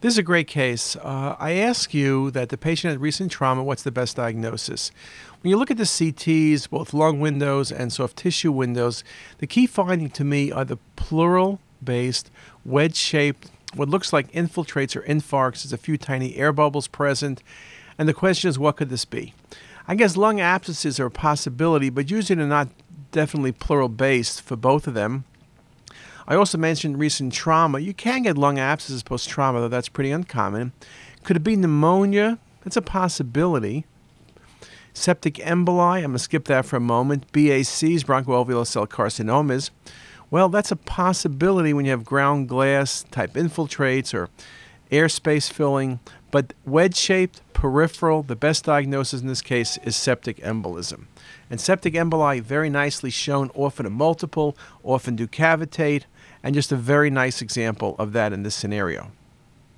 This is a great case. Uh, I ask you that the patient had recent trauma, what's the best diagnosis? When you look at the CTs, both lung windows and soft tissue windows, the key finding to me are the pleural based, wedge shaped, what looks like infiltrates or infarcts. There's a few tiny air bubbles present. And the question is, what could this be? I guess lung abscesses are a possibility, but usually they're not definitely pleural based for both of them. I also mentioned recent trauma. You can get lung abscesses post trauma, though that's pretty uncommon. Could it be pneumonia? That's a possibility. Septic emboli, I'm going to skip that for a moment. BACs, bronchoalveolar cell carcinomas. Well, that's a possibility when you have ground glass type infiltrates or airspace filling, but wedge shaped, peripheral, the best diagnosis in this case is septic embolism. And septic emboli, very nicely shown, often a multiple, often do cavitate, and just a very nice example of that in this scenario.